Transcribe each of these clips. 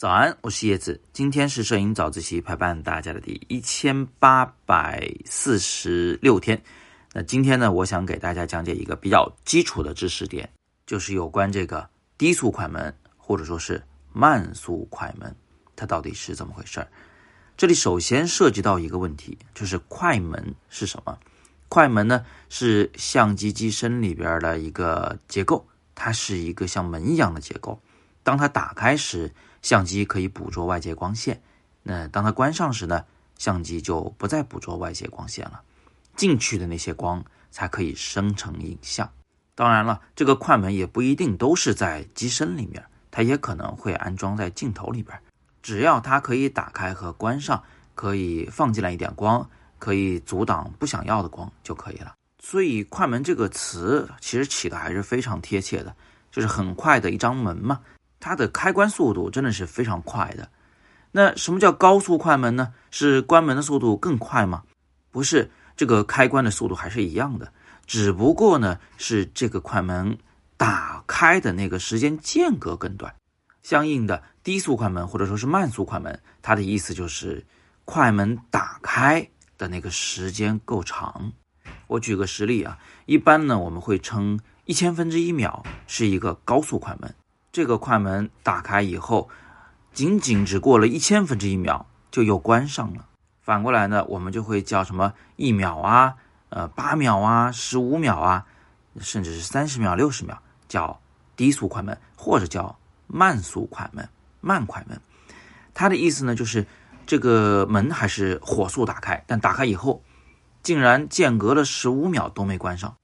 早安，我是叶子。今天是摄影早自习陪伴大家的第一千八百四十六天。那今天呢，我想给大家讲解一个比较基础的知识点，就是有关这个低速快门或者说是慢速快门，它到底是怎么回事儿？这里首先涉及到一个问题，就是快门是什么？快门呢是相机机身里边的一个结构，它是一个像门一样的结构。当它打开时，相机可以捕捉外界光线，那当它关上时呢？相机就不再捕捉外界光线了，进去的那些光才可以生成影像。当然了，这个快门也不一定都是在机身里面，它也可能会安装在镜头里边。只要它可以打开和关上，可以放进来一点光，可以阻挡不想要的光就可以了。所以“快门”这个词其实起的还是非常贴切的，就是很快的一张门嘛。它的开关速度真的是非常快的。那什么叫高速快门呢？是关门的速度更快吗？不是，这个开关的速度还是一样的，只不过呢是这个快门打开的那个时间间隔更短。相应的，低速快门或者说是慢速快门，它的意思就是快门打开的那个时间够长。我举个实例啊，一般呢我们会称一千分之一秒是一个高速快门。这个快门打开以后，仅仅只过了一千分之一秒就又关上了。反过来呢，我们就会叫什么一秒啊，呃八秒啊，十五秒啊，甚至是三十秒、六十秒，叫低速快门或者叫慢速快门、慢快门。它的意思呢，就是这个门还是火速打开，但打开以后，竟然间隔了十五秒都没关上。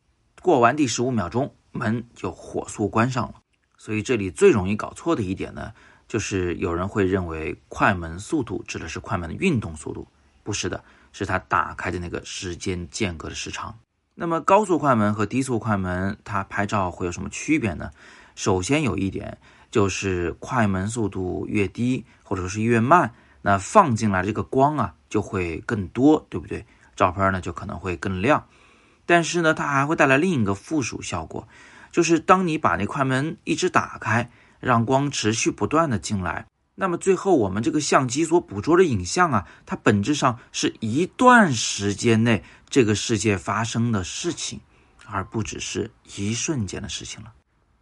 过完第十五秒钟，门就火速关上了。所以这里最容易搞错的一点呢，就是有人会认为快门速度指的是快门的运动速度，不是的，是它打开的那个时间间隔的时长。那么高速快门和低速快门，它拍照会有什么区别呢？首先有一点就是快门速度越低或者说是越慢，那放进来这个光啊就会更多，对不对？照片呢就可能会更亮。但是呢，它还会带来另一个附属效果。就是当你把那快门一直打开，让光持续不断的进来，那么最后我们这个相机所捕捉的影像啊，它本质上是一段时间内这个世界发生的事情，而不只是一瞬间的事情了。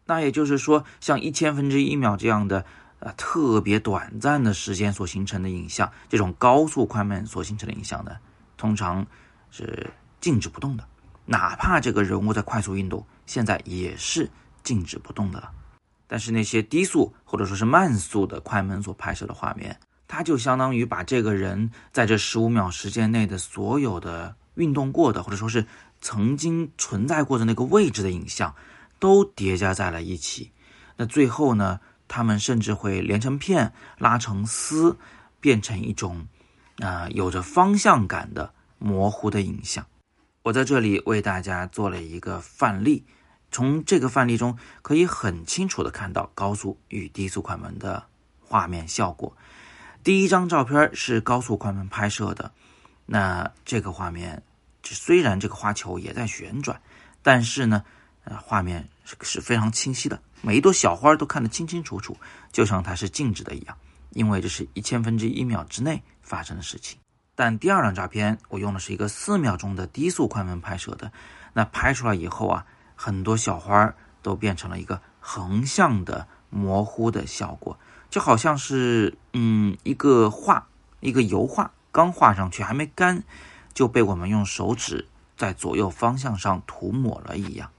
那也就是说，像一千分之一秒这样的呃特别短暂的时间所形成的影像，这种高速快门所形成的影像呢，通常是静止不动的。哪怕这个人物在快速运动，现在也是静止不动的了。但是那些低速或者说是慢速的快门所拍摄的画面，它就相当于把这个人在这十五秒时间内的所有的运动过的，或者说是曾经存在过的那个位置的影像，都叠加在了一起。那最后呢，他们甚至会连成片、拉成丝，变成一种啊有着方向感的模糊的影像。我在这里为大家做了一个范例，从这个范例中可以很清楚的看到高速与低速快门的画面效果。第一张照片是高速快门拍摄的，那这个画面虽然这个花球也在旋转，但是呢，呃，画面是是非常清晰的，每一朵小花都看得清清楚楚，就像它是静止的一样，因为这是一千分之一秒之内发生的事情。但第二张照片，我用的是一个四秒钟的低速快门拍摄的，那拍出来以后啊，很多小花都变成了一个横向的模糊的效果，就好像是嗯一个画，一个油画刚画上去还没干，就被我们用手指在左右方向上涂抹了一样，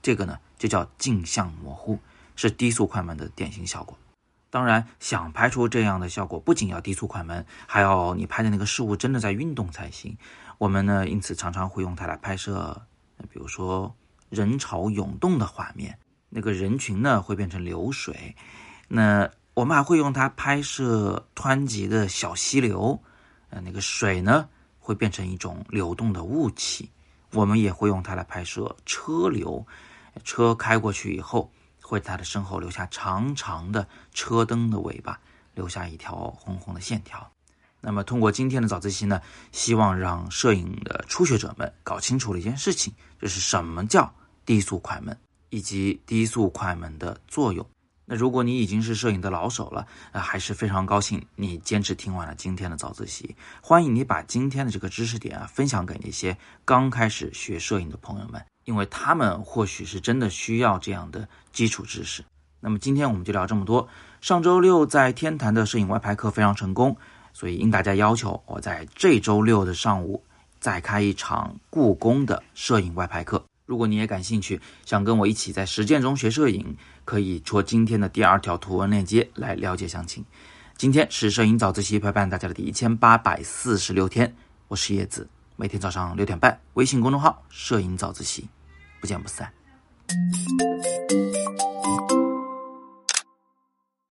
这个呢就叫镜像模糊，是低速快门的典型效果。当然，想拍出这样的效果，不仅要低速快门，还要你拍的那个事物真的在运动才行。我们呢，因此常常会用它来拍摄，比如说人潮涌动的画面，那个人群呢会变成流水。那我们还会用它拍摄湍急的小溪流，呃，那个水呢会变成一种流动的雾气。我们也会用它来拍摄车流，车开过去以后。会在他的身后留下长长的车灯的尾巴，留下一条红红的线条。那么，通过今天的早自习呢，希望让摄影的初学者们搞清楚了一件事情，就是什么叫低速快门，以及低速快门的作用。那如果你已经是摄影的老手了，那还是非常高兴你坚持听完了今天的早自习。欢迎你把今天的这个知识点啊分享给那些刚开始学摄影的朋友们，因为他们或许是真的需要这样的基础知识。那么今天我们就聊这么多。上周六在天坛的摄影外拍课非常成功，所以应大家要求，我在这周六的上午再开一场故宫的摄影外拍课。如果你也感兴趣，想跟我一起在实践中学摄影，可以戳今天的第二条图文链接来了解详情。今天是摄影早自习陪伴大家的第一千八百四十六天，我是叶子，每天早上六点半，微信公众号“摄影早自习”，不见不散。